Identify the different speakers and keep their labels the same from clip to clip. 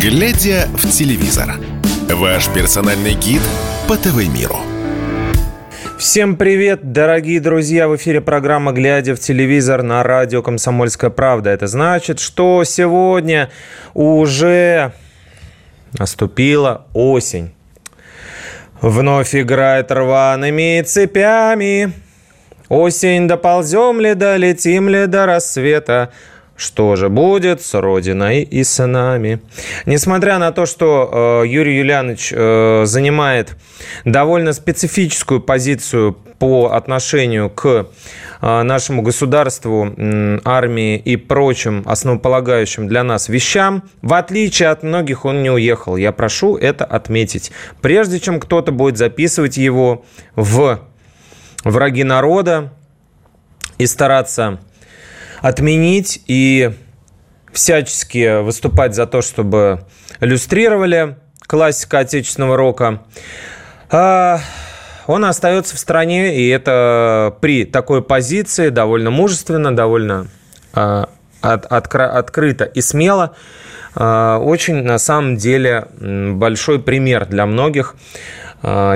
Speaker 1: Глядя в телевизор. Ваш персональный гид по ТВ-миру.
Speaker 2: Всем привет, дорогие друзья! В эфире программа «Глядя в телевизор» на радио «Комсомольская правда». Это значит, что сегодня уже наступила осень. Вновь играет рваными цепями. Осень, доползем ли, долетим ли до рассвета? Что же будет с Родиной и с нами? Несмотря на то, что э, Юрий Юлианович э, занимает довольно специфическую позицию по отношению к э, нашему государству, э, армии и прочим основополагающим для нас вещам, в отличие от многих он не уехал. Я прошу это отметить. Прежде чем кто-то будет записывать его в враги народа и стараться отменить и всячески выступать за то, чтобы иллюстрировали классика отечественного рока. А, он остается в стране, и это при такой позиции довольно мужественно, довольно а, от, открыто и смело. А, очень, на самом деле, большой пример для многих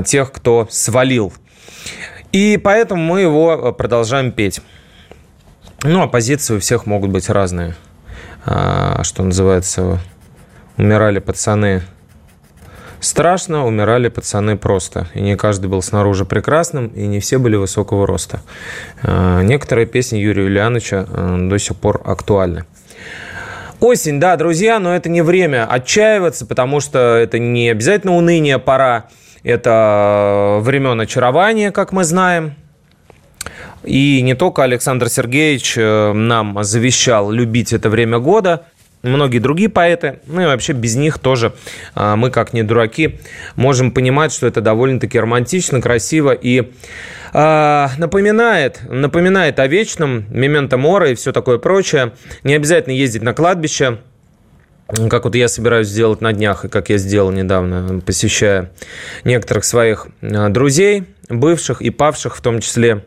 Speaker 2: тех, кто свалил. И поэтому мы его продолжаем петь. Ну, а позиции у всех могут быть разные. А, что называется, умирали пацаны страшно, умирали пацаны просто. И не каждый был снаружи прекрасным, и не все были высокого роста. А, некоторые песни Юрия Ульяновича а, до сих пор актуальны. Осень, да, друзья, но это не время отчаиваться, потому что это не обязательно уныние пора. Это времен очарования, как мы знаем. И не только Александр Сергеевич э, нам завещал любить это время года, многие другие поэты, ну и вообще без них тоже э, мы, как не дураки, можем понимать, что это довольно-таки романтично, красиво и э, напоминает, напоминает о вечном, мементо мора и все такое прочее. Не обязательно ездить на кладбище, как вот я собираюсь сделать на днях, и как я сделал недавно, посещая некоторых своих друзей, бывших и павших в том числе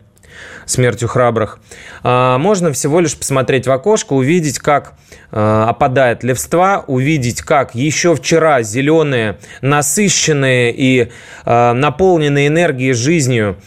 Speaker 2: смертью храбрых. А, можно всего лишь посмотреть в окошко, увидеть, как а, опадает левства, увидеть, как еще вчера зеленые, насыщенные и а, наполненные энергией жизнью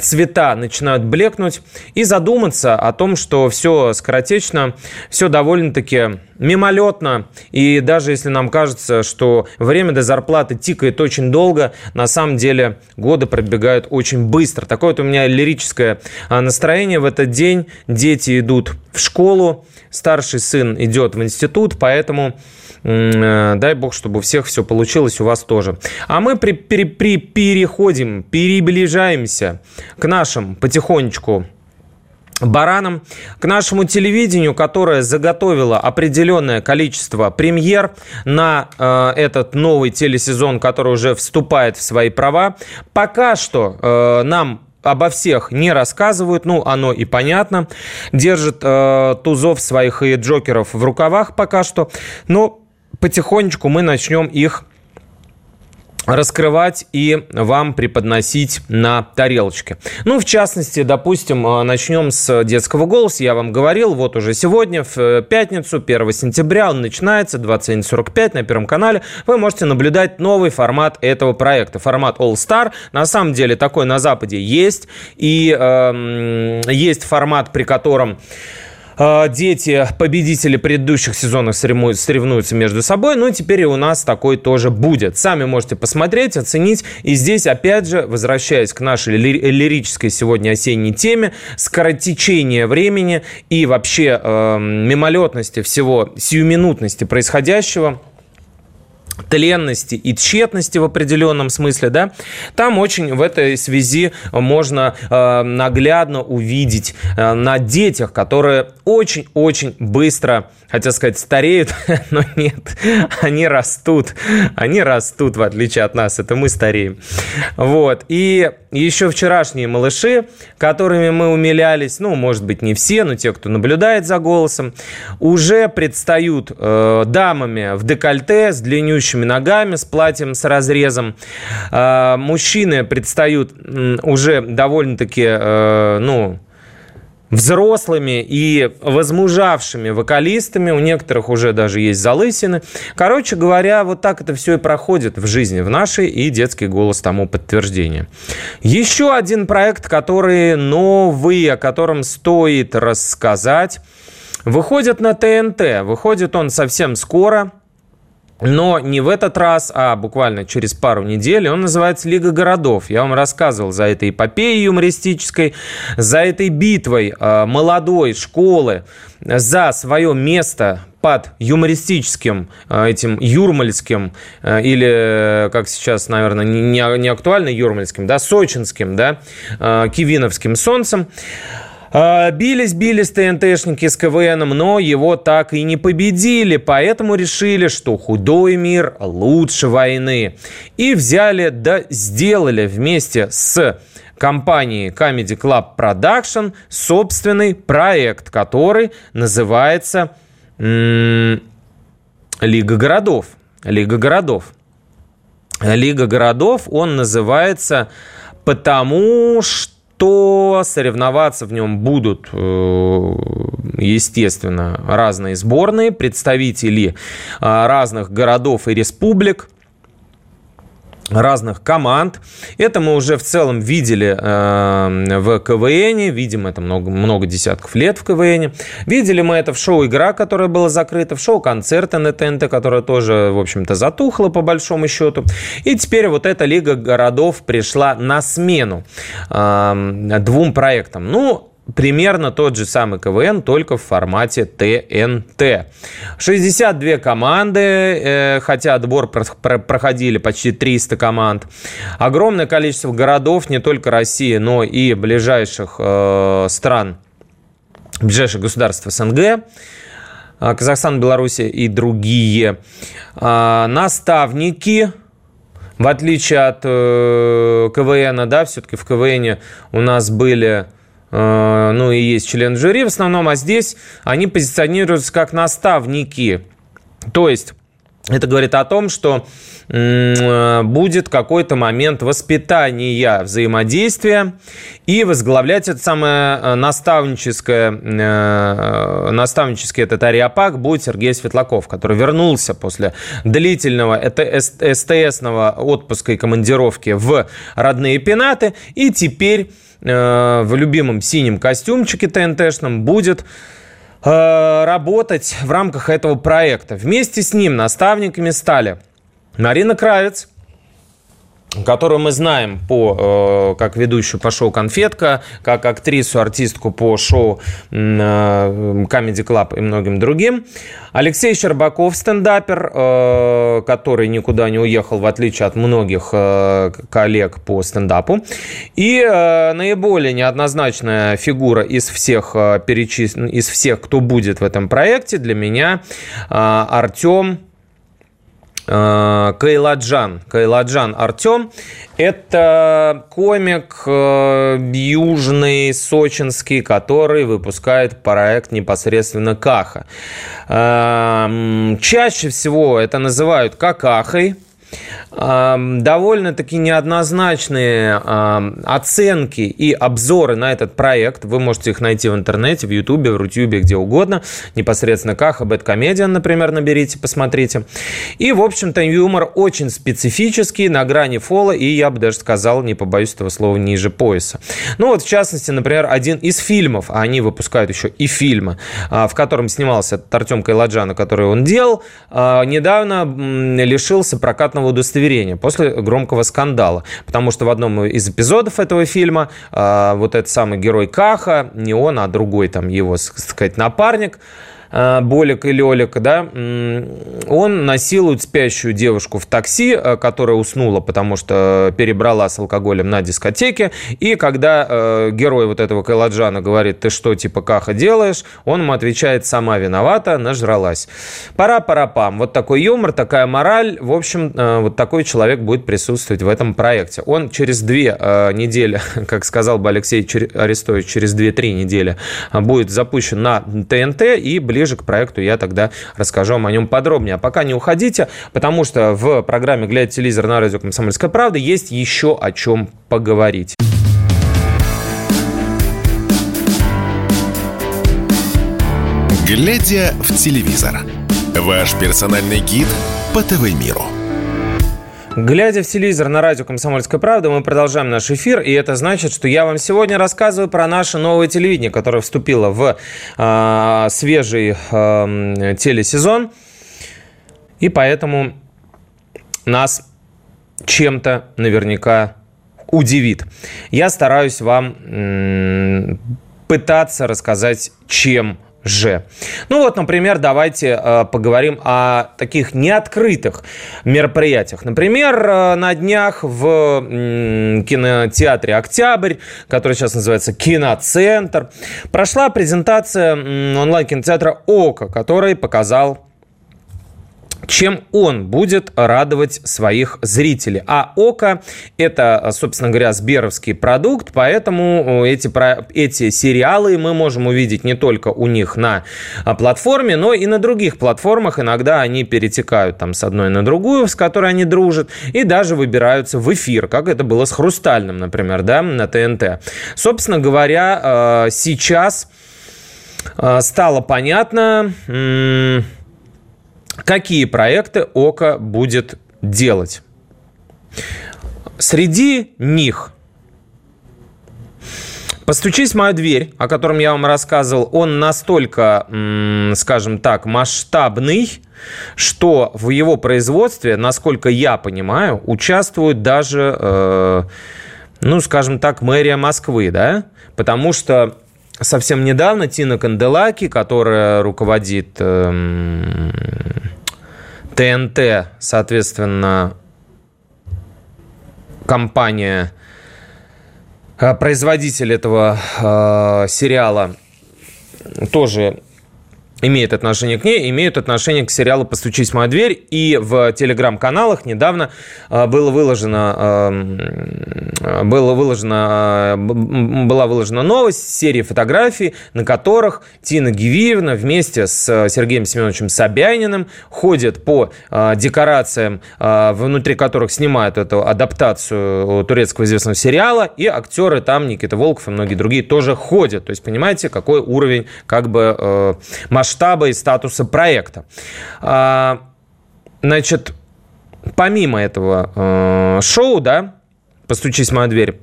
Speaker 2: цвета начинают блекнуть, и задуматься о том, что все скоротечно, все довольно-таки мимолетно, и даже если нам кажется, что время до зарплаты тикает очень долго, на самом деле годы пробегают очень быстро. Такое вот у меня лирическое настроение в этот день. Дети идут в школу, старший сын идет в институт, поэтому э, дай бог, чтобы у всех все получилось, у вас тоже. А мы при, при, при, переходим, переближаемся к нашим потихонечку баранам, к нашему телевидению, которое заготовило определенное количество премьер на э, этот новый телесезон, который уже вступает в свои права. Пока что э, нам обо всех не рассказывают, ну, оно и понятно. Держит э, тузов своих и джокеров в рукавах пока что. Но потихонечку мы начнем их раскрывать и вам преподносить на тарелочке. Ну, в частности, допустим, э, начнем с детского голоса. Я вам говорил, вот уже сегодня, в э, пятницу, 1 сентября, он начинается, 21.45 на Первом канале. Вы можете наблюдать новый формат этого проекта. Формат All Star. На самом деле, такой на Западе есть. И э, есть формат, при котором а, дети, победители предыдущих сезонов соревнуются между собой. Ну и у нас такой тоже будет. Сами можете посмотреть, оценить. И здесь, опять же, возвращаясь к нашей лирической сегодня осенней теме, скоротечение времени и вообще э, мимолетности всего, сиюминутности происходящего – тленности и тщетности в определенном смысле, да, там очень в этой связи можно э, наглядно увидеть э, на детях, которые очень-очень быстро хотел сказать, стареют, но нет, они растут. Они растут, в отличие от нас. Это мы стареем. Вот. И еще вчерашние малыши, которыми мы умилялись, ну, может быть, не все, но те, кто наблюдает за голосом, уже предстают э, дамами в декольте с длиннющими ногами, с платьем с разрезом. Э, мужчины предстают э, уже довольно-таки, э, ну, взрослыми и возмужавшими вокалистами. У некоторых уже даже есть залысины. Короче говоря, вот так это все и проходит в жизни в нашей, и детский голос тому подтверждение. Еще один проект, который новый, о котором стоит рассказать, выходит на ТНТ. Выходит он совсем скоро – но не в этот раз, а буквально через пару недель. Он называется «Лига городов». Я вам рассказывал за этой эпопеей юмористической, за этой битвой э, молодой школы за свое место под юмористическим э, этим юрмальским э, или, как сейчас, наверное, не, не актуально юрмальским, да, сочинским, да, кивиновским солнцем. А, бились, бились ТНТшники с КВНом, но его так и не победили, поэтому решили, что худой мир лучше войны. И взяли, да сделали вместе с компанией Comedy Club Production собственный проект, который называется Лига городов. Лига городов. Лига городов, он называется потому, что то соревноваться в нем будут, э, естественно, разные сборные, представители э, разных городов и республик разных команд. Это мы уже в целом видели э, в КВН, видим это много, много десятков лет в КВН. Видели мы это в шоу «Игра», которое было закрыто, в шоу «Концерты» на ТНТ, которое тоже, в общем-то, затухло по большому счету. И теперь вот эта Лига городов пришла на смену э, двум проектам. Ну, примерно тот же самый КВН, только в формате ТНТ. 62 команды, э, хотя отбор проходили почти 300 команд. Огромное количество городов не только России, но и ближайших э, стран, ближайших государств СНГ. Э, Казахстан, Беларусь и другие. Наставники, в отличие от КВН, да, все-таки в КВН у нас были ну и есть член жюри в основном, а здесь они позиционируются как наставники. То есть это говорит о том, что э, будет какой-то момент воспитания взаимодействия, и возглавлять это самое э, наставническое, наставнический этот ариапак будет Сергей Светлаков, который вернулся после длительного СТСного отпуска и командировки в родные пенаты, и теперь Э, в любимом синем костюмчике ТНТшном будет э, работать в рамках этого проекта. Вместе с ним наставниками стали Марина Кравец, которую мы знаем по, э, как ведущую по шоу «Конфетка», как актрису, артистку по шоу «Comedy Club» и многим другим. Алексей Щербаков, стендапер, э, который никуда не уехал, в отличие от многих э, коллег по стендапу. И наиболее неоднозначная фигура из всех, перечис... из всех, кто будет в этом проекте, для меня Артем Э, Кайладжан. Кайладжан Артем. Это комик э, южный, сочинский, который выпускает проект непосредственно Каха. Э, чаще всего это называют Какахой довольно-таки неоднозначные оценки и обзоры на этот проект. Вы можете их найти в интернете, в Ютубе, в Рутюбе, где угодно. Непосредственно Каха, Бэткомедиан, например, наберите, посмотрите. И, в общем-то, юмор очень специфический, на грани фола, и я бы даже сказал, не побоюсь этого слова, ниже пояса. Ну вот, в частности, например, один из фильмов, а они выпускают еще и фильмы, а, в котором снимался Артем Кайладжана, который он делал, а, недавно лишился прокатного удостоверения удостоверение после громкого скандала. Потому что в одном из эпизодов этого фильма э, вот этот самый герой Каха, не он, а другой там его, так сказать, напарник, Болик или Олик, да, он насилует спящую девушку в такси, э, которая уснула, потому что перебрала с алкоголем на дискотеке. И когда э, герой вот этого Кайладжана говорит, ты что, типа, каха делаешь, он ему отвечает, сама виновата, нажралась. Пора-пора-пам. Вот такой юмор, такая мораль. В общем, вот такой человек будет присутствовать в этом проекте. Он через две недели, как сказал бы Алексей Арестович, через две-три недели будет запущен на ТНТ и ближе ближе к проекту я тогда расскажу вам о нем подробнее. А пока не уходите, потому что в программе «Глядя телевизор» на радио «Комсомольская правда» есть еще о чем поговорить.
Speaker 1: «Глядя в телевизор» – ваш персональный гид по ТВ-миру.
Speaker 2: Глядя в телевизор на радио «Комсомольская правда», мы продолжаем наш эфир, и это значит, что я вам сегодня рассказываю про наше новое телевидение, которое вступило в э, свежий э, телесезон, и поэтому нас чем-то наверняка удивит. Я стараюсь вам м- пытаться рассказать, чем же. Ну вот, например, давайте э, поговорим о таких неоткрытых мероприятиях. Например, э, на днях в э, кинотеатре «Октябрь», который сейчас называется «Киноцентр», прошла презентация онлайн-кинотеатра «Ока», который показал чем он будет радовать своих зрителей. А ОКО – это, собственно говоря, сберовский продукт, поэтому э, эти, эти сериалы мы можем увидеть не только у них на а, платформе, но и на других платформах. Иногда они перетекают там с одной на другую, с которой они дружат, и даже выбираются в эфир, как это было с «Хрустальным», например, да, на ТНТ. Собственно говоря, э, сейчас э, стало понятно какие проекты ОКО будет делать. Среди них «Постучись в мою дверь», о котором я вам рассказывал, он настолько, скажем так, масштабный, что в его производстве, насколько я понимаю, участвует даже, э, ну, скажем так, мэрия Москвы, да, потому что совсем недавно Тина Канделаки, которая руководит э, ТНТ, соответственно, компания, э, производитель этого э, сериала тоже имеет отношение к ней, имеют отношение к сериалу «Постучись в мою дверь». И в телеграм-каналах недавно э, было выложено, э, было выложено, э, была выложена новость, серии фотографий, на которых Тина Гивиевна вместе с Сергеем Семеновичем Собяниным ходят по декорациям, внутри которых снимают эту адаптацию турецкого известного сериала, и актеры там, Никита Волков и многие другие, тоже ходят. То есть, понимаете, какой уровень как бы масштаба масштаба и статуса проекта. А, значит, помимо этого э, шоу, да, «Постучись в мою дверь»,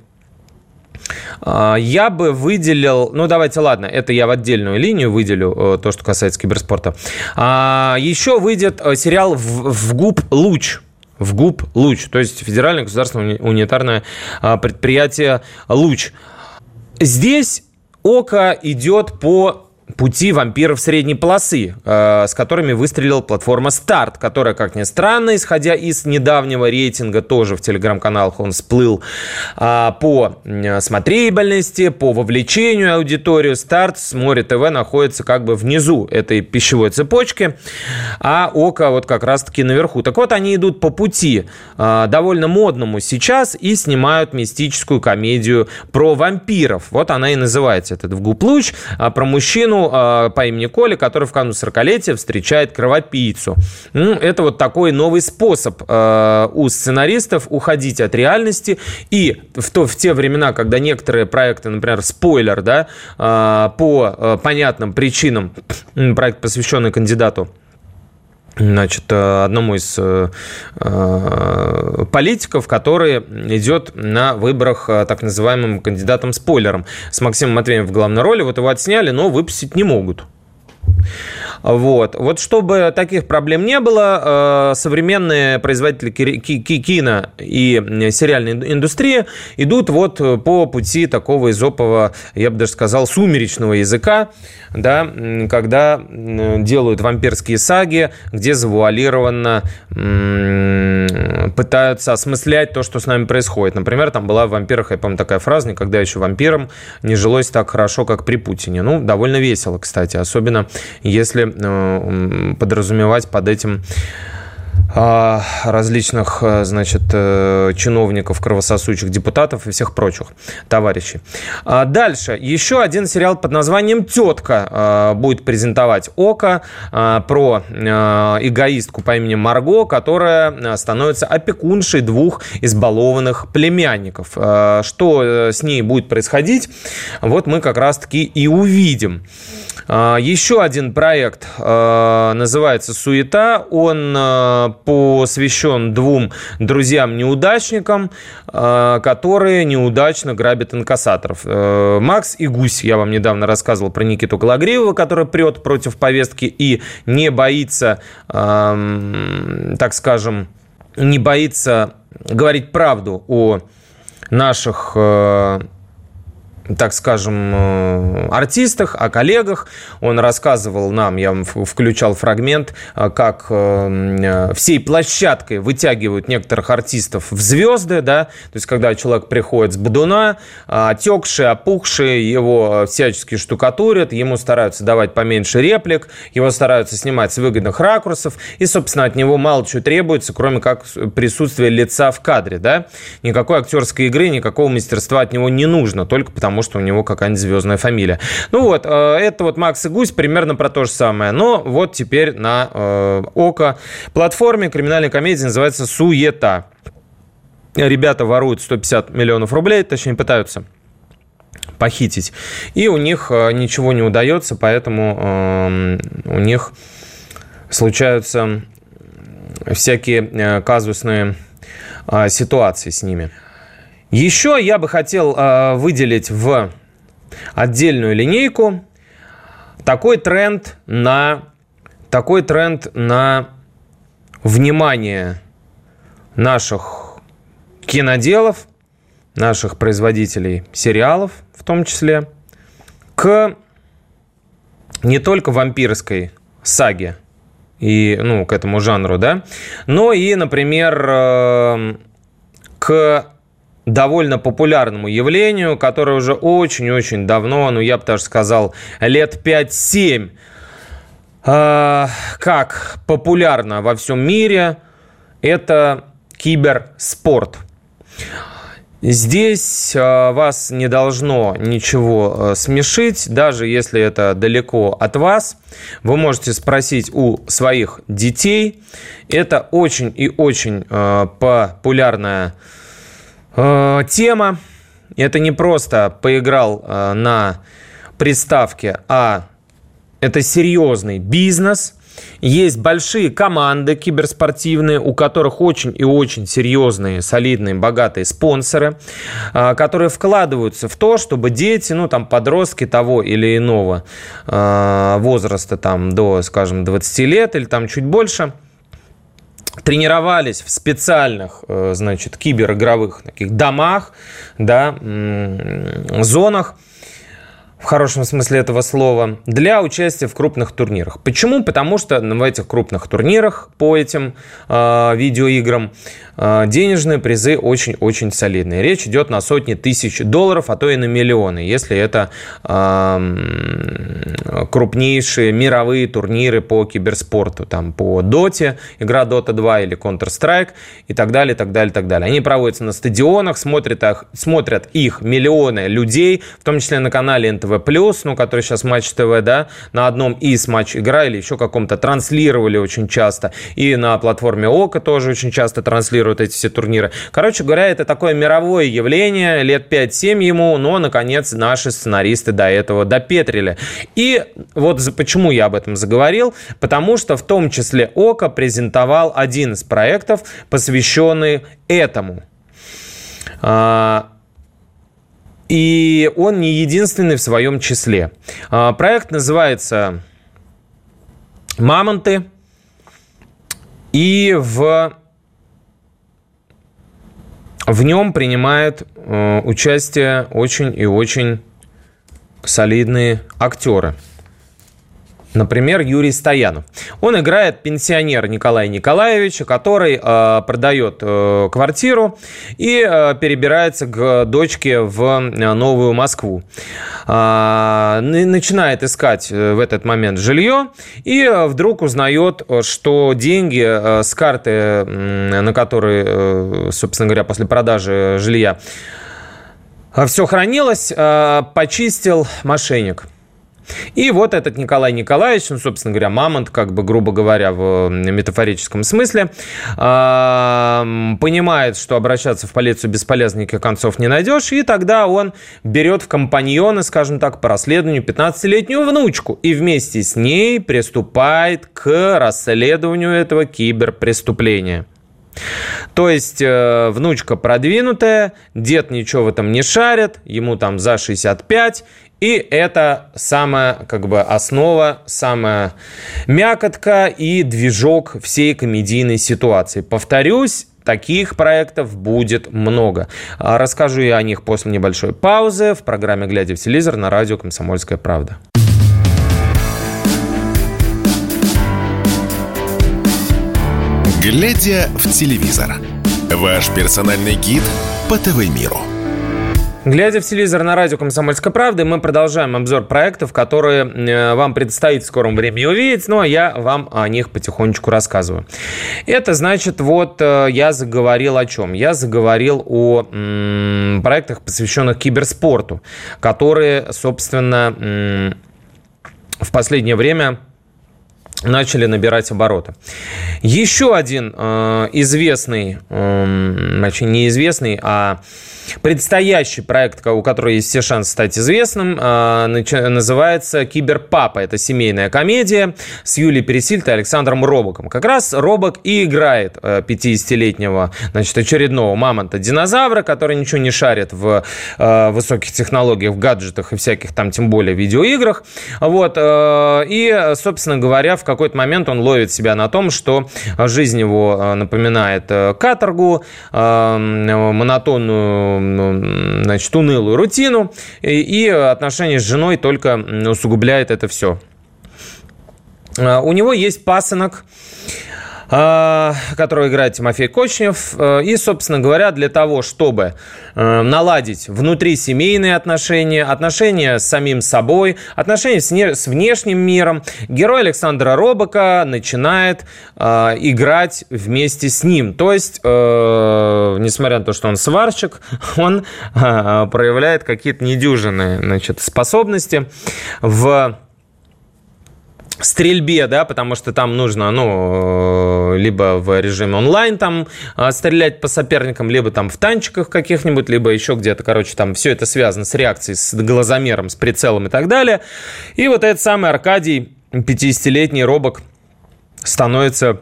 Speaker 2: а, я бы выделил, ну давайте, ладно, это я в отдельную линию выделю, э, то, что касается киберспорта. А, еще выйдет э, сериал в, в ГУП «Луч», в ГУП «Луч», то есть Федеральное государственное унитарное предприятие «Луч». Здесь ОКО идет по пути вампиров средней полосы, э, с которыми выстрелила платформа Старт, которая, как ни странно, исходя из недавнего рейтинга, тоже в телеграм-каналах он всплыл э, по смотрибельности, по вовлечению аудиторию. Старт с Море ТВ находится как бы внизу этой пищевой цепочки, а Ока вот как раз-таки наверху. Так вот, они идут по пути э, довольно модному сейчас и снимают мистическую комедию про вампиров. Вот она и называется, этот в Гуплуч, а про мужчину, э, по имени Коля, который в канун 40-летия встречает кровопийцу. Ну, это вот такой новый способ э, у сценаристов уходить от реальности. И в, то, в те времена, когда некоторые проекты, например, спойлер, да, э, по э, понятным причинам, проект, посвященный кандидату, значит, э, одному из э, э, политиков, который идет на выборах так называемым кандидатом-спойлером с Максимом Матвеем в главной роли. Вот его отсняли, но выпустить не могут. Вот. вот чтобы таких проблем не было, э, современные производители кино и сериальной индустрии идут вот по пути такого изопового, я бы даже сказал, сумеречного языка, да, когда делают вампирские саги, где завуалированно пытаются осмыслять то, что с нами происходит. Например, там была в «Вампирах», я помню, такая фраза, никогда еще вампирам не жилось так хорошо, как при Путине. Ну, довольно весело, кстати, особенно если э, подразумевать под этим а, различных, э, значит, э, чиновников, кровососущих депутатов и всех прочих товарищей. А дальше. Еще один сериал под названием «Тетка» будет презентовать ОКО про эгоистку по имени Марго, которая становится опекуншей двух избалованных племянников. Что с ней будет происходить, вот мы как раз-таки и увидим. А, еще один проект а, называется «Суета». Он а, посвящен двум друзьям-неудачникам, которые неудачно грабят инкассаторов. Макс и Гусь, я вам недавно рассказывал про Никиту Калагриева, который прет против повестки и не боится, так скажем, не боится говорить правду о наших так скажем, э, артистах, о коллегах. Он рассказывал нам, я включал фрагмент, э, как э, всей площадкой вытягивают некоторых артистов в звезды, да, то есть когда человек приходит с бодуна, отекший, опухший, его всячески штукатурят, ему стараются давать поменьше реплик, его стараются снимать с выгодных ракурсов, и, собственно, от него мало чего требуется, кроме как присутствия лица в кадре, да, никакой актерской игры, никакого мастерства от него не нужно, только потому потому что у него какая-нибудь звездная фамилия. Ну вот, э, это вот Макс и Гусь примерно про то же самое. Но вот теперь на э, ОКО платформе криминальной комедии называется «Суета». Ребята воруют 150 миллионов рублей, точнее пытаются похитить. И у них э, ничего не удается, поэтому э, у них случаются всякие э, казусные ситуации с ними. Еще я бы хотел э, выделить в отдельную линейку такой тренд на такой тренд на внимание наших киноделов, наших производителей сериалов, в том числе, к не только вампирской саге и ну к этому жанру, да, но и, например, э, к довольно популярному явлению, которое уже очень-очень давно, ну, я бы даже сказал, лет 5-7, э, как популярно во всем мире, это киберспорт. Здесь э, вас не должно ничего э, смешить, даже если это далеко от вас. Вы можете спросить у своих детей. Это очень и очень популярная тема. Это не просто поиграл э, на приставке, а это серьезный бизнес. Есть большие команды киберспортивные, у которых очень и очень серьезные, солидные, богатые спонсоры, э, которые вкладываются в то, чтобы дети, ну там подростки того или иного возраста, там до, скажем, 20 лет или там чуть больше – тренировались в специальных, э, значит, кибеrigровых таких домах, да, зонах, в хорошем смысле этого слова, для участия в крупных турнирах. Почему? Потому что в этих крупных турнирах по этим э, видеоиграм э, денежные призы очень-очень солидные. Речь идет на сотни тысяч долларов, а то и на миллионы, если это э, крупнейшие мировые турниры по киберспорту, там по Доте, игра Dota 2 или Counter-Strike и так далее, так далее, так далее. Они проводятся на стадионах, смотрят их, смотрят их миллионы людей, в том числе на канале НТВ ТВ+, ну, который сейчас Матч ТВ, да, на одном из матч игра или еще каком-то транслировали очень часто. И на платформе ОКО тоже очень часто транслируют эти все турниры. Короче говоря, это такое мировое явление, лет 5-7 ему, но, наконец, наши сценаристы до этого допетрили. И вот почему я об этом заговорил, потому что в том числе ОКО презентовал один из проектов, посвященный этому. И он не единственный в своем числе. А, проект называется «Мамонты». И в, в нем принимают э, участие очень и очень солидные актеры – Например, Юрий Стоянов. Он играет пенсионера Николая Николаевича, который э, продает э, квартиру и э, перебирается к дочке в э, Новую Москву. Э, начинает искать э, в этот момент жилье и э, вдруг узнает, что деньги э, с карты, э, на которые, э, собственно говоря, после продажи жилья, все хранилось, почистил мошенник – И вот этот Николай Николаевич, ну, собственно говоря, мамонт, как бы, грубо говоря, в метафорическом смысле, понимает, что обращаться в полицию бесполезно, никаких концов не найдешь, и тогда он берет в компаньоны, скажем так, по расследованию 15-летнюю внучку и вместе с ней приступает к расследованию этого киберпреступления. То есть э, внучка продвинутая, дед ничего в этом не шарит, ему там за 65, и это самая как бы основа, самая мякотка и движок всей комедийной ситуации. Повторюсь, таких проектов будет много. А расскажу я о них после небольшой паузы в программе «Глядя в телевизор» на радио «Комсомольская правда».
Speaker 1: «Глядя в телевизор» – ваш персональный гид по ТВ-миру.
Speaker 2: Глядя в телевизор на радио «Комсомольская правда», мы продолжаем обзор проектов, которые э, вам предстоит в скором времени увидеть, ну а я вам о них потихонечку рассказываю. Это значит, вот э, я заговорил о чем? Я заговорил о м, проектах, посвященных киберспорту, которые, собственно, м, в последнее время начали набирать обороты. Еще один э, известный, э, значит, неизвестный, а Предстоящий проект, у которого есть все шансы стать известным, а, называется «Киберпапа». Это семейная комедия с Юлией Пересильд и Александром Робоком. Как раз Робок и играет 50-летнего, э, значит, очередного мамонта-динозавра, который ничего не шарит в э, высоких технологиях, в гаджетах и всяких там, тем более, видеоиграх. Вот. Э, и, собственно говоря, в какой-то момент он ловит себя на том, что жизнь его напоминает каторгу, монотонную значит, унылую рутину, и отношения с женой только усугубляет это все. А, у него есть пасынок, которого играет Тимофей Кочнев. Э, и, собственно говоря, для того, чтобы э, наладить внутри семейные отношения, отношения с самим собой, отношения с внешним миром, герой Александра Робока начинает э, играть вместе с ним. То есть, несмотря на то, что он сварщик, он проявляет какие-то недюжинные значит, способности в стрельбе, да, потому что там нужно, ну, э, либо в режиме онлайн там э, стрелять по соперникам, либо там в танчиках каких-нибудь, либо еще где-то, короче, там все это связано с реакцией, с глазомером, с прицелом и так далее. И вот этот самый Аркадий, 50-летний робок, становится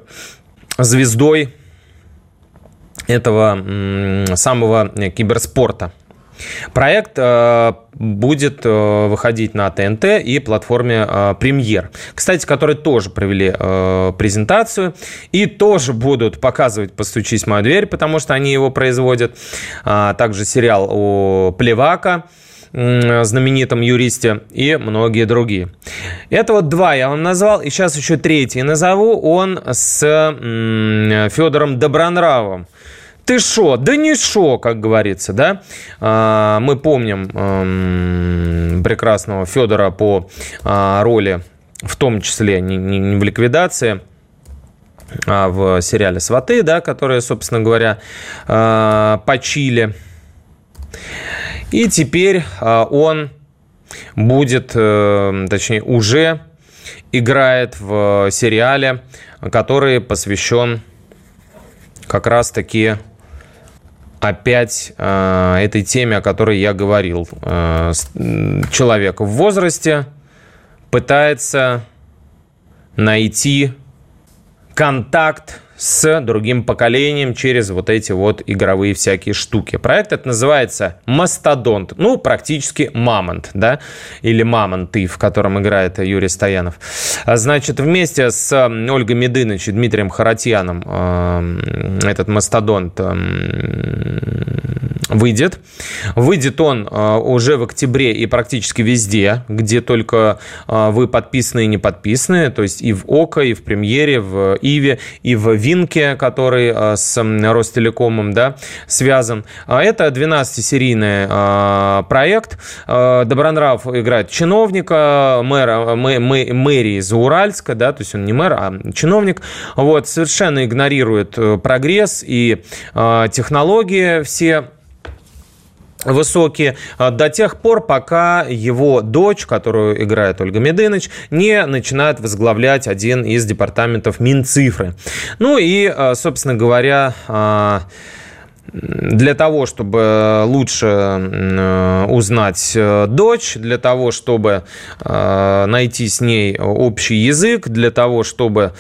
Speaker 2: звездой этого самого киберспорта. Проект э, будет э, выходить на ТНТ и платформе э, Премьер. Кстати, которые тоже провели презентацию и тоже будут показывать «Постучись в мою дверь», потому что они его производят. А также сериал о Плевака знаменитом юристе и многие другие. Это вот два я вам назвал, и сейчас еще третий назову. Он с Федором Добронравовым. Ты шо? Да не шо, как говорится, да? А, мы помним прекрасного Федора по а, роли, в том числе не в ликвидации, а в сериале «Сваты», да, которые, собственно говоря, а, почили. И теперь он будет, э, точнее, уже играет в сериале, который посвящен как раз-таки опять э, этой теме, о которой я говорил. Э, человек в возрасте пытается найти контакт с другим поколением через вот эти вот игровые всякие штуки. Проект это называется «Мастодонт». Ну, практически «Мамонт», да, или «Мамонты», в котором играет Юрий Стоянов. Значит, вместе с Ольгой Медыныч и Дмитрием Харатьяном э, этот «Мастодонт» э, выйдет. Выйдет он э, уже в октябре и практически везде, где только вы подписаны и не подписаны, то есть и в ОКО, и в Премьере, в Иве, и в Винке, который э, с Ростелекомом да, связан. А это 12-серийный э, проект. Э, Добронрав играет чиновника, мэра, мэ, мэ, мэрии Зауральска, да, то есть он не мэр, а чиновник. Вот, совершенно игнорирует прогресс и технологии все высокие до тех пор, пока его дочь, которую играет Ольга Медыныч, не начинает возглавлять один из департаментов Минцифры. Ну и, собственно говоря, для того, чтобы лучше э, узнать э, дочь, для того, чтобы э, найти с ней общий язык, для того, чтобы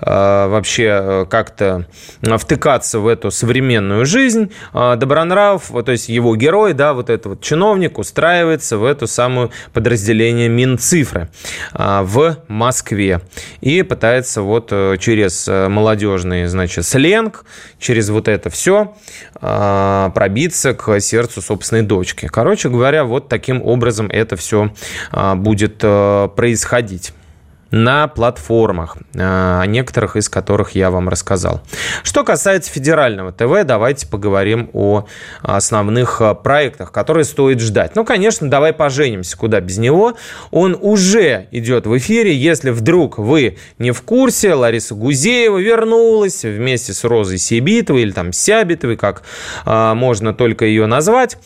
Speaker 2: вообще как-то втыкаться в эту современную жизнь, Добронрав, то есть его герой, да, вот этот вот чиновник устраивается в эту самую подразделение Минцифры в Москве и пытается вот через молодежный, значит, сленг, через вот это все пробиться к сердцу собственной дочки. Короче говоря, вот таким образом это все а, будет э, происходить на платформах, а, о некоторых из которых я вам рассказал. Что касается федерального ТВ, давайте поговорим о основных а, проектах, которые стоит ждать. Ну, конечно, давай поженимся, куда без него. Он уже идет в эфире. Если вдруг вы не в курсе, Лариса Гузеева вернулась вместе с Розой Сибитовой или там Сябитовой, как а, можно только ее назвать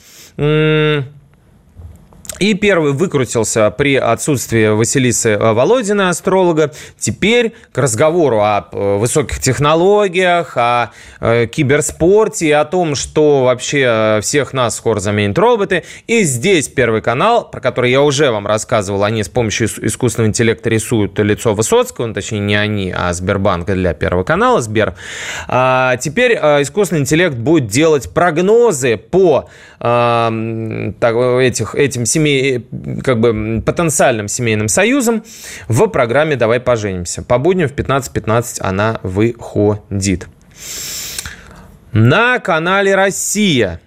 Speaker 2: и первый выкрутился при отсутствии Василисы э, Володина, астролога. Теперь к разговору о э, высоких технологиях, о э, киберспорте, о том, что вообще всех нас скоро заменят роботы. И здесь Первый канал, про который я уже вам рассказывал, они с помощью искусственного интеллекта рисуют лицо Высоцкого, ну, точнее не они, а Сбербанк для Первого канала, Сбер. А теперь искусственный интеллект будет делать прогнозы по а, так, этих, этим семи семи, как бы потенциальным семейным союзом в программе «Давай поженимся». По будням в 15.15 .15 она выходит. На канале «Россия»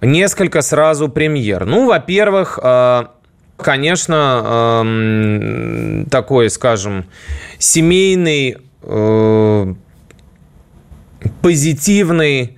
Speaker 2: несколько сразу премьер. Ну, во-первых, э, конечно, эм, такой, скажем, семейный, э, позитивный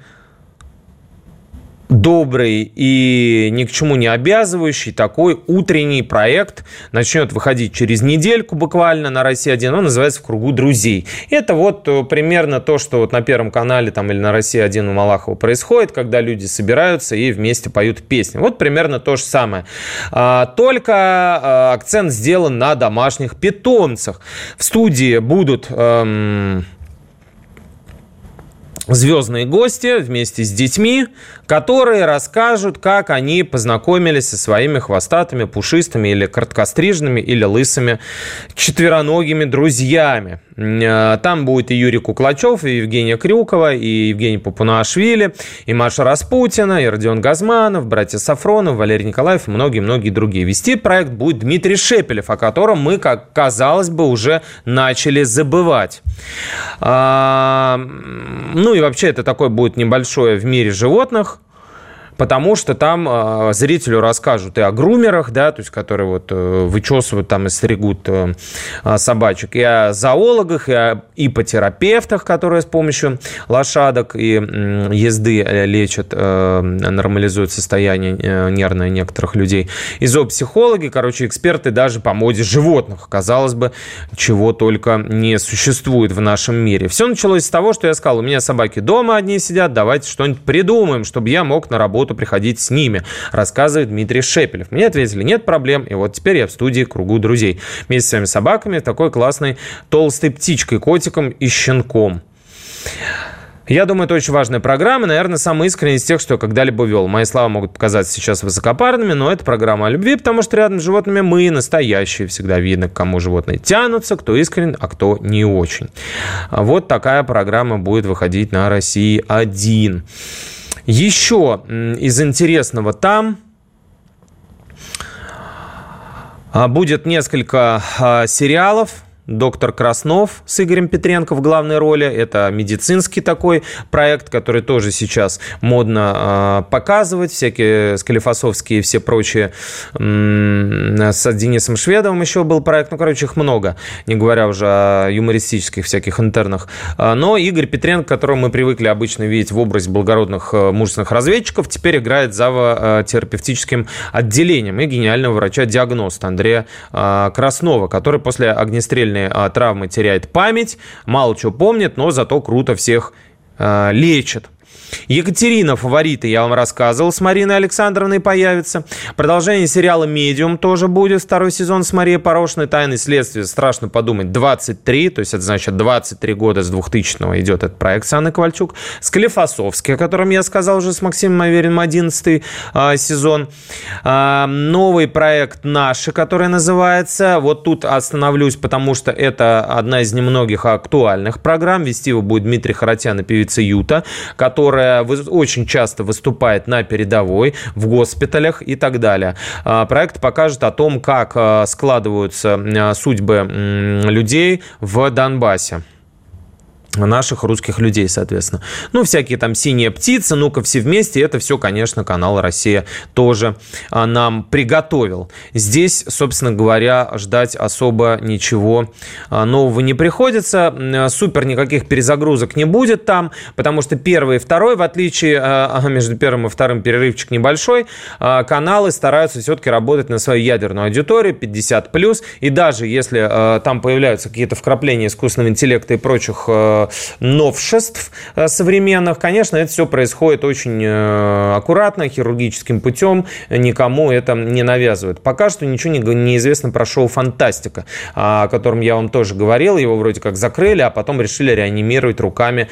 Speaker 2: добрый и ни к чему не обязывающий такой утренний проект начнет выходить через недельку буквально на России 1. Он называется «В кругу друзей». Это вот э, примерно то, что вот на Первом канале там или на России 1 у Малахова происходит, когда люди собираются и вместе поют песни. Вот примерно то же самое. А, только а, акцент сделан на домашних питомцах. В студии будут... Эм, звездные гости вместе с детьми, которые расскажут, как они познакомились со своими хвостатыми, пушистыми или короткострижными или лысыми четвероногими друзьями. Э, там будет и Юрий Куклачев, и Евгения Крюкова, и Евгений Попунашвили, и Маша Распутина, и Родион Газманов, братья Сафронов, Валерий Николаев и многие-многие другие. Вести проект будет Дмитрий Шепелев, о котором мы, как казалось бы, уже начали забывать. А, ну и вообще это такое будет небольшое в мире животных потому что там э, зрителю расскажут и о грумерах, да, то есть которые вот э, вычесывают там и стригут э, собачек, и о зоологах, и о ипотерапевтах, которые с помощью лошадок и э, езды лечат, э, нормализуют состояние э, нервное некоторых людей. И зоопсихологи, короче, эксперты даже по моде животных. Казалось бы, чего только не существует в нашем мире. Все началось с того, что я сказал, у меня собаки дома одни сидят, давайте что-нибудь придумаем, чтобы я мог на работу работу приходить с ними, рассказывает Дмитрий Шепелев. Мне ответили, нет проблем, и вот теперь я в студии кругу друзей. Вместе с своими собаками, такой классной толстой птичкой, котиком и щенком. Я думаю, это очень важная программа, наверное, самая искренняя из тех, что я когда-либо вел. Мои слова могут показаться сейчас высокопарными, но это программа о любви, потому что рядом с животными мы настоящие. Всегда видно, к кому животные тянутся, кто искренен, а кто не очень. Вот такая программа будет выходить на России 1. Еще из интересного там а, будет несколько а, сериалов, доктор Краснов с Игорем Петренко в главной роли. Это медицинский такой проект, который тоже сейчас модно э, показывать. Всякие Склифосовские и все прочие. С Денисом Шведовым еще был проект. Ну, короче, их много. Не говоря уже о юмористических всяких интернах. А, но Игорь Петренко, которого мы привыкли обычно видеть в образе благородных э, мужественных разведчиков, теперь играет за терапевтическим отделением и гениального врача-диагноста Андрея э, Краснова, который после огнестрельной сильные а, травмы теряет память, мало чего помнит, но зато круто всех а, лечит. Екатерина фавориты, я вам рассказывал, с Мариной Александровной появится. Продолжение сериала «Медиум» тоже будет. Второй сезон с Марией Порошиной. «Тайны следствия», страшно подумать, 23, то есть это значит 23 года с 2000-го идет этот проект с Анной Ковальчук. Склифосовский, о котором я сказал уже с Максимом Авериным, 11 а, сезон. А, новый проект «Наши», который называется. Вот тут остановлюсь, потому что это одна из немногих актуальных программ. Вести его будет Дмитрий Харатян и певица Юта, которая очень часто выступает на передовой, в госпиталях и так далее. А, проект покажет о том, как а, складываются а, судьбы людей в Донбассе наших русских людей, соответственно. Ну, всякие там «Синие птицы», «Ну-ка, все вместе». Это все, конечно, канал «Россия» тоже а, нам приготовил. Здесь, собственно говоря, ждать особо ничего а, нового не приходится. Супер никаких перезагрузок не будет там, потому что первый и второй, в отличие а, между первым и вторым перерывчик небольшой, каналы стараются все-таки работать на свою ядерную аудиторию 50+. И даже если там появляются какие-то вкрапления искусственного интеллекта и прочих новшеств э, современных. Конечно, это все происходит очень э, аккуратно, хирургическим путем, никому это не навязывают. Пока что ничего не, известно про шоу «Фантастика», о котором я вам тоже говорил. Его вроде как закрыли, а потом решили реанимировать руками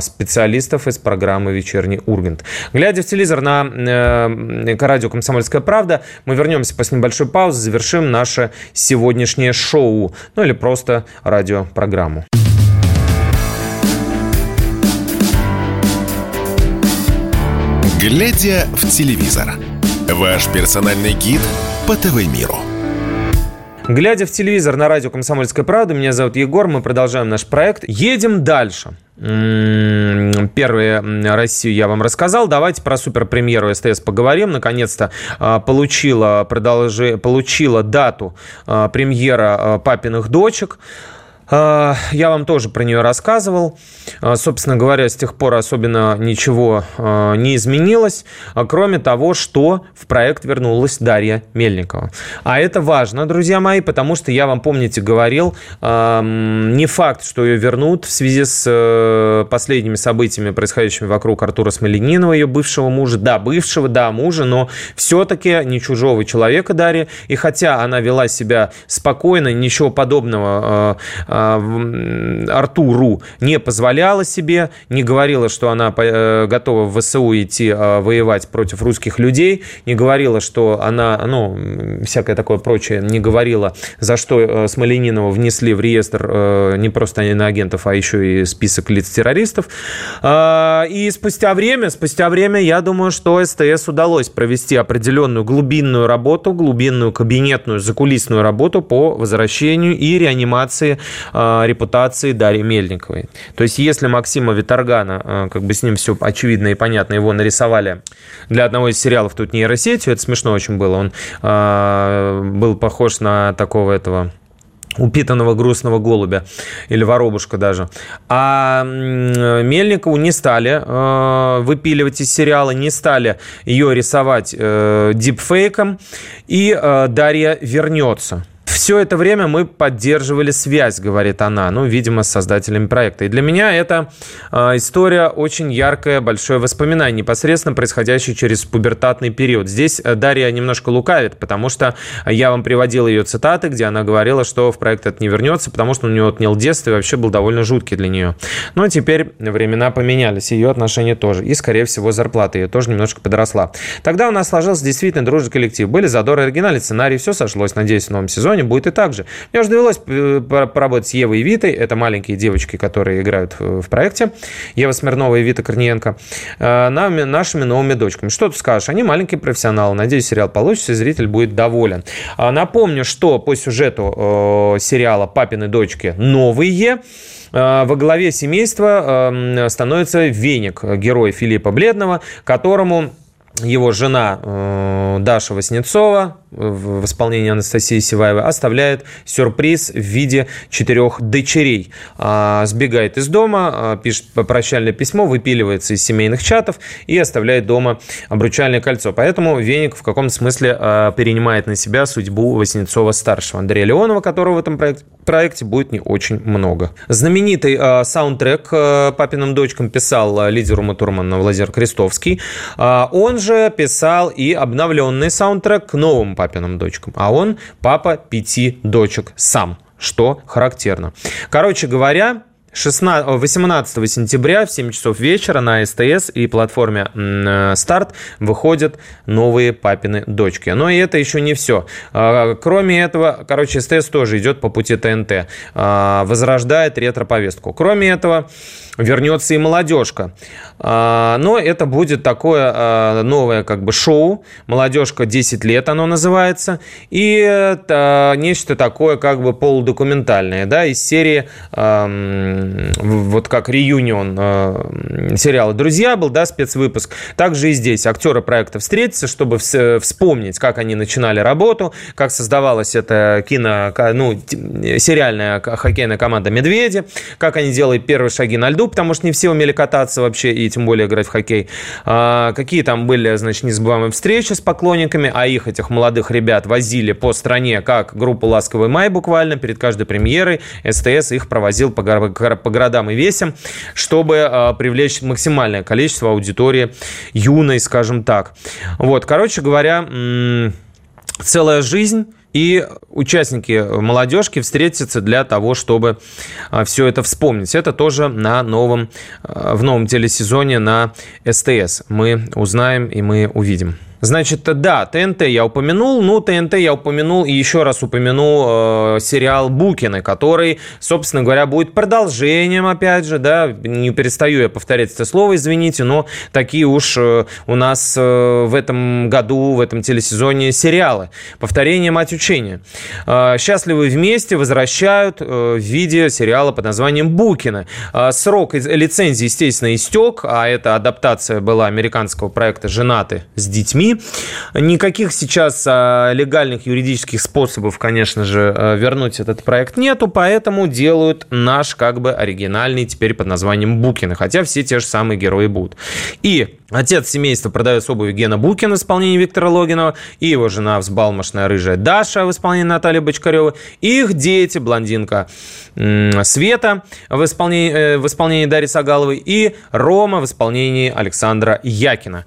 Speaker 2: специалистов из программы «Вечерний Ургант». Глядя в телевизор на э, радио «Комсомольская правда», мы вернемся после небольшой паузы, завершим наше сегодняшнее шоу, ну или просто радиопрограмму.
Speaker 1: Глядя в телевизор. Ваш персональный гид по ТВ-миру.
Speaker 2: Глядя в телевизор на радио «Комсомольская правда», меня зовут Егор, мы продолжаем наш проект. Едем дальше. Первую Россию я вам рассказал. Давайте про суперпремьеру СТС поговорим. Наконец-то а, получила, продолжи, получила дату а, премьера а, «Папиных дочек». А, я вам тоже про нее рассказывал. А, собственно говоря, с тех пор особенно ничего а, не изменилось, кроме того, что в проект вернулась Дарья Мельникова. А это важно, друзья мои, потому что я вам, помните, говорил, не факт, что ее вернут в связи с э, последними событиями, происходящими вокруг Артура Смоленинова, ее бывшего мужа. Да, бывшего, да, мужа, но все-таки не чужого человека Дарья. И хотя она вела себя спокойно, ничего подобного Артуру не позволяла себе, не говорила, что она э, готова в ВСУ идти э, воевать против русских людей, не говорила, что она, ну, всякое такое прочее, не говорила, за что Смоленинова внесли в реестр не просто агентов, а еще и список лиц террористов. И спустя время, спустя время, я думаю, что СТС удалось провести определенную глубинную работу, глубинную кабинетную, закулисную работу по возвращению и реанимации Э, репутации Дарьи Мельниковой. То есть, если Максима Виторгана, э, как бы с ним все очевидно и понятно, его нарисовали для одного из сериалов тут нейросетью, это смешно очень было, он э, был похож на такого этого упитанного грустного голубя или воробушка даже. А Мельникову не стали э, выпиливать из сериала, не стали ее рисовать э, дипфейком, и э, Дарья вернется. Все это время мы поддерживали связь, говорит она, ну, видимо, с создателями проекта. И для меня это э, история очень яркая, большое воспоминание, непосредственно происходящее через пубертатный период. Здесь э, Дарья немножко лукавит, потому что я вам приводил ее цитаты, где она говорила, что в проект это не вернется, потому что у нее отнял детство и вообще был довольно жуткий для нее. Но теперь времена поменялись, ее отношения тоже. И, скорее всего, зарплата ее тоже немножко подросла. Тогда у нас сложился действительно дружный коллектив. Были задоры оригинальный сценарий, все сошлось. Надеюсь, в новом сезоне будет и так же. Мне уже довелось э, поработать с Евой и Витой. Это маленькие девочки, которые играют в проекте. Ева Смирнова и Вита Корниенко. Э, нашими новыми дочками. Что ты скажешь? Они маленькие профессионалы. Надеюсь, сериал получится, и зритель будет доволен. А, напомню, что по сюжету сериала «Папины дочки» новые. Э, во главе семейства эм, становится Веник, герой Филиппа Бледного, которому его жена Даша Васнецова в исполнении Анастасии Сиваевой оставляет сюрприз в виде четырех дочерей. А, сбегает из дома, а, пишет прощальное письмо, выпиливается из семейных чатов и оставляет дома обручальное кольцо. Поэтому Веник в каком-то смысле а, перенимает на себя судьбу Васнецова-старшего. Андрея Леонова, которого в этом проекте будет не очень много. Знаменитый э, саундтрек э, «Папиным дочкам» писал э, лидер Ума Турмана Владимир Крестовский. Э, он же писал и обновленный саундтрек к новым «Папиным дочкам». А он папа пяти дочек сам, что характерно. Короче говоря, 16, 18 сентября в 7 часов вечера на СТС и платформе э, «Старт» выходят новые папины дочки. Но и это еще не все. А, кроме этого, короче, СТС тоже идет по пути ТНТ. А, возрождает ретро-повестку. Кроме этого, вернется и молодежка. А, но это будет такое а, новое как бы шоу. Молодежка 10 лет оно называется. И это нечто такое как бы полудокументальное, да, из серии вот как реюнион а, сериала «Друзья» был, да, спецвыпуск. Также и здесь актеры проекта встретятся, чтобы вспомнить, как они начинали работу, как создавалась эта кино, ну, сериальная хоккейная команда «Медведи», как они делали первые шаги на льду, году, потому что не все умели кататься вообще и тем более играть в хоккей. А, какие там были, значит, незабываемые встречи с поклонниками, а их, этих молодых ребят, возили по стране, как группу «Ласковый май» буквально, перед каждой премьерой СТС их провозил по, по городам и весям, чтобы а, привлечь максимальное количество аудитории юной, скажем так. Вот, короче говоря, целая жизнь и участники молодежки встретятся для того, чтобы а, все это вспомнить. Это тоже на новом, а, в новом телесезоне на СТС. Мы узнаем и мы увидим. Значит, да, ТНТ я упомянул, ну, ТНТ я упомянул и еще раз упомяну э, сериал Букины, который, собственно говоря, будет продолжением, опять же, да, не перестаю я повторять это слово, извините, но такие уж э, у нас э, в этом году, в этом телесезоне сериалы. Повторение «Мать учения». Э, «Счастливы вместе» возвращают э, в виде сериала под названием Букины. Э, срок лицензии, естественно, истек, а эта адаптация была американского проекта «Женаты с детьми», Никаких сейчас а, легальных юридических способов, конечно же, а, вернуть этот проект нету, поэтому делают наш как бы оригинальный теперь под названием Букины, хотя все те же самые герои будут. И Отец семейства продавец обуви Гена Букин в исполнении Виктора Логинова и его жена взбалмошная рыжая Даша в исполнении Натальи Бочкаревой их дети, блондинка Света в исполнении, э, в исполнении Дарьи Сагаловой и Рома в исполнении Александра Якина.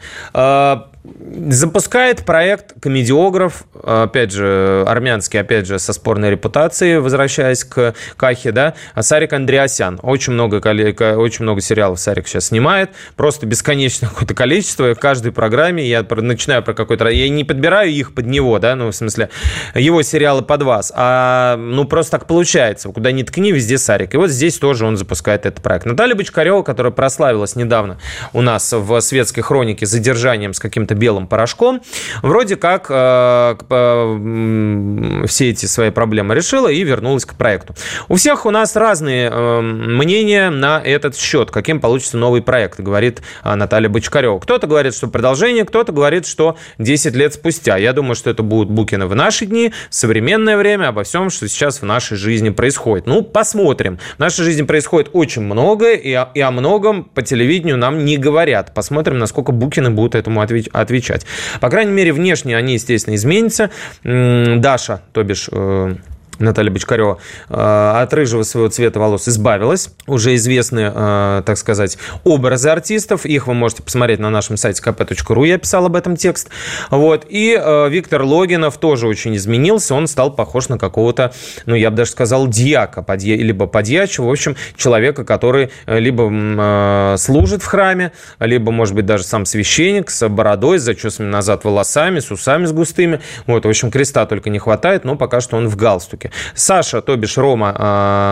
Speaker 2: А, запускает проект комедиограф, опять же, армянский, опять же, со спорной репутацией, возвращаясь к Кахе, да, Сарик Андреасян. Очень много, очень много сериалов Сарик сейчас снимает, просто бесконечное какое-то количество. В каждой программе я начинаю про какой-то... Я не подбираю их под него, да, ну, в смысле, его сериалы под вас, а, ну, просто так получается. Куда ни ткни, везде Сарик. И вот здесь тоже он запускает этот проект. Наталья Бочкарева, которая прославилась недавно у нас в светской хронике задержанием с каким-то белым порошком, вроде как э, э, все эти свои проблемы решила и вернулась к проекту. У всех у нас разные э, мнения на этот счет, каким получится новый проект, говорит Наталья Бочкарева. Кто-то говорит, что продолжение, кто-то говорит, что 10 лет спустя. Я думаю, что это будут Букины в наши дни, в современное время, обо всем, что сейчас в нашей жизни происходит. Ну, посмотрим. В нашей жизни происходит очень много, и о, многом по телевидению нам не говорят. Посмотрим, насколько Букины будут этому отвечать. По крайней мере, внешне они, естественно, изменятся. Даша, то бишь э, Наталья Бочкарева э, от рыжего своего цвета волос избавилась. Уже известны, э, так сказать, образы артистов. Их вы можете посмотреть на нашем сайте kp.ru. Я писал об этом текст. Вот. И э, Виктор Логинов тоже очень изменился. Он стал похож на какого-то, ну, я бы даже сказал, дьяка, либо подьячего. В общем, человека, который либо служит в храме, либо, может быть, даже сам священник с бородой, с зачесанными назад волосами, с усами с густыми. Вот, в общем, креста только не хватает, но пока что он в галстуке. Галстуке. Саша, то бишь Рома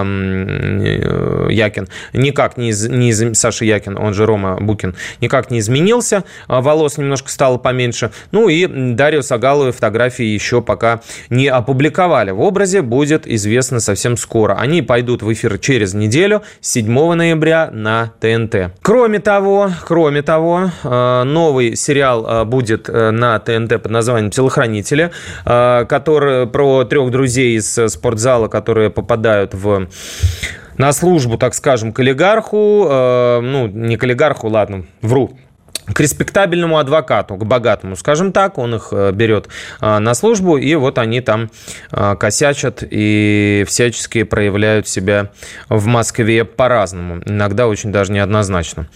Speaker 2: э, Якин, никак не, из, не из, Саша Якин, он же Рома Букин, никак не изменился, волос немножко стало поменьше. Ну и Дарью Сагаловой фотографии еще пока не опубликовали. В образе будет известно совсем скоро. Они пойдут в эфир через неделю, 7 ноября на ТНТ. Кроме того, кроме того, э, новый сериал будет э, на ТНТ под названием «Телохранители», который про трех друзей из спортзала, которые попадают в на службу, так скажем, к олигарху, ну, не к олигарху, ладно, вру, к респектабельному адвокату, к богатому, скажем так, он их э, берет э, на службу, и вот они там э, косячат и всячески проявляют себя в Москве по-разному, иногда очень даже неоднозначно.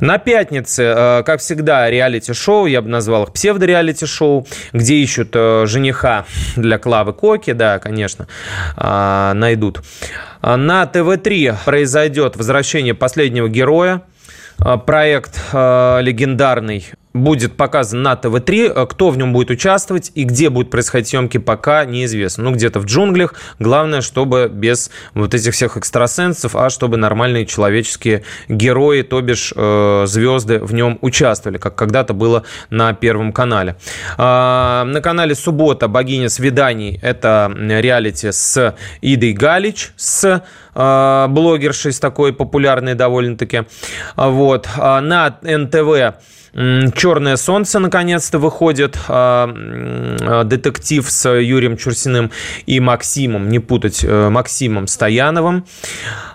Speaker 2: На пятнице, как всегда, реалити-шоу, я бы назвал их псевдо-реалити-шоу, где ищут жениха для Клавы Коки, да, конечно, найдут. На ТВ-3 произойдет возвращение последнего героя, проект э, легендарный будет показан на ТВ-3. Э, кто в нем будет участвовать и где будут происходить съемки, пока неизвестно. Ну, где-то в джунглях. Главное, чтобы без вот этих всех экстрасенсов, а чтобы нормальные человеческие герои, то бишь э, звезды в нем участвовали, как когда-то было на Первом канале. Э, на канале «Суббота. Богиня свиданий» это реалити с Идой Галич, с э, блогершей, с такой популярной довольно-таки. Вот. А на НТВ Черное солнце наконец-то выходит. А, а, детектив с Юрием Чурсиным и Максимом, не путать, э, Максимом Стояновым.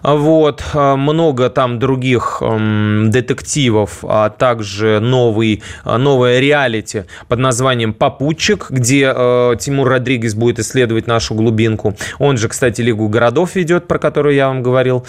Speaker 2: Вот. Много там других детективов, а также новый, новое реалити под названием «Попутчик», где э, Тимур Родригес будет исследовать нашу глубинку. Он же, кстати, Лигу городов ведет, про которую я вам говорил.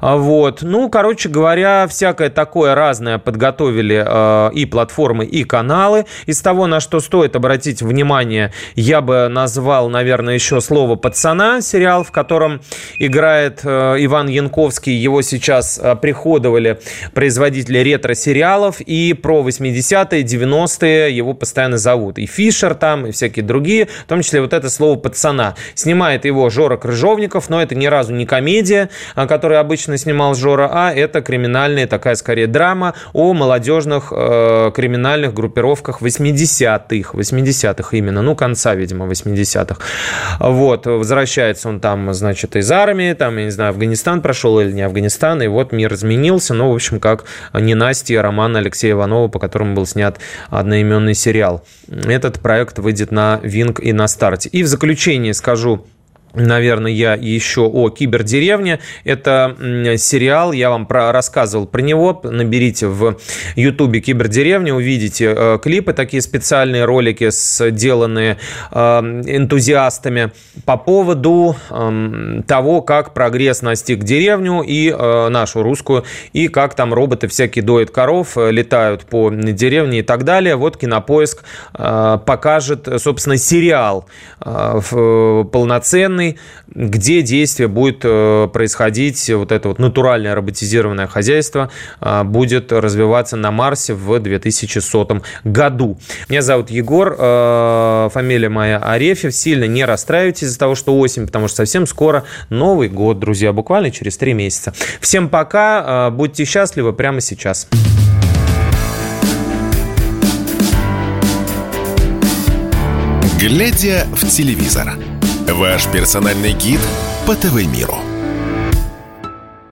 Speaker 2: Вот. Ну, короче говоря, всякое такое разное подготовили э, и платформы, и каналы. Из того, на что стоит обратить внимание, я бы назвал, наверное, еще слово «Пацана», сериал, в котором играет э, Иван Янковский. Его сейчас э, приходовали производители ретро-сериалов, и про 80-е, 90-е его постоянно зовут. И Фишер там, и всякие другие, в том числе вот это слово «Пацана». Снимает его Жора Крыжовников, но это ни разу не комедия, которую обычно снимал Жора, а это криминальная такая, скорее, драма о молодежных э, криминальных группировках 80-х, 80-х именно, ну, конца, видимо, 80-х. Вот, возвращается он там, значит, из армии, там, я не знаю, Афганистан прошел или не Афганистан, и вот мир изменился, ну, в общем, как ненастье романа Алексея Иванова, по которому был снят одноименный сериал. Этот проект выйдет на Винг и на старте. И в заключение скажу, наверное, я еще о кибердеревне. Это сериал, я вам про, рассказывал про него. Наберите в Ютубе кибердеревня, увидите э, клипы, такие специальные ролики, сделанные э, энтузиастами по поводу э, того, как прогресс настиг деревню и э, нашу русскую, и как там роботы всякие доят коров, летают по деревне и так далее. Вот Кинопоиск покажет, собственно, сериал полноценный, страны, где действие будет э, происходить, вот это вот натуральное роботизированное хозяйство э, будет развиваться на Марсе в 2100 году. Меня зовут Егор, э, фамилия моя Арефьев. Сильно не расстраивайтесь из-за того, что осень, потому что совсем скоро Новый год, друзья, буквально через три месяца. Всем пока, будьте счастливы прямо сейчас.
Speaker 1: Глядя в телевизор. Ваш персональный гид по ТВ-миру.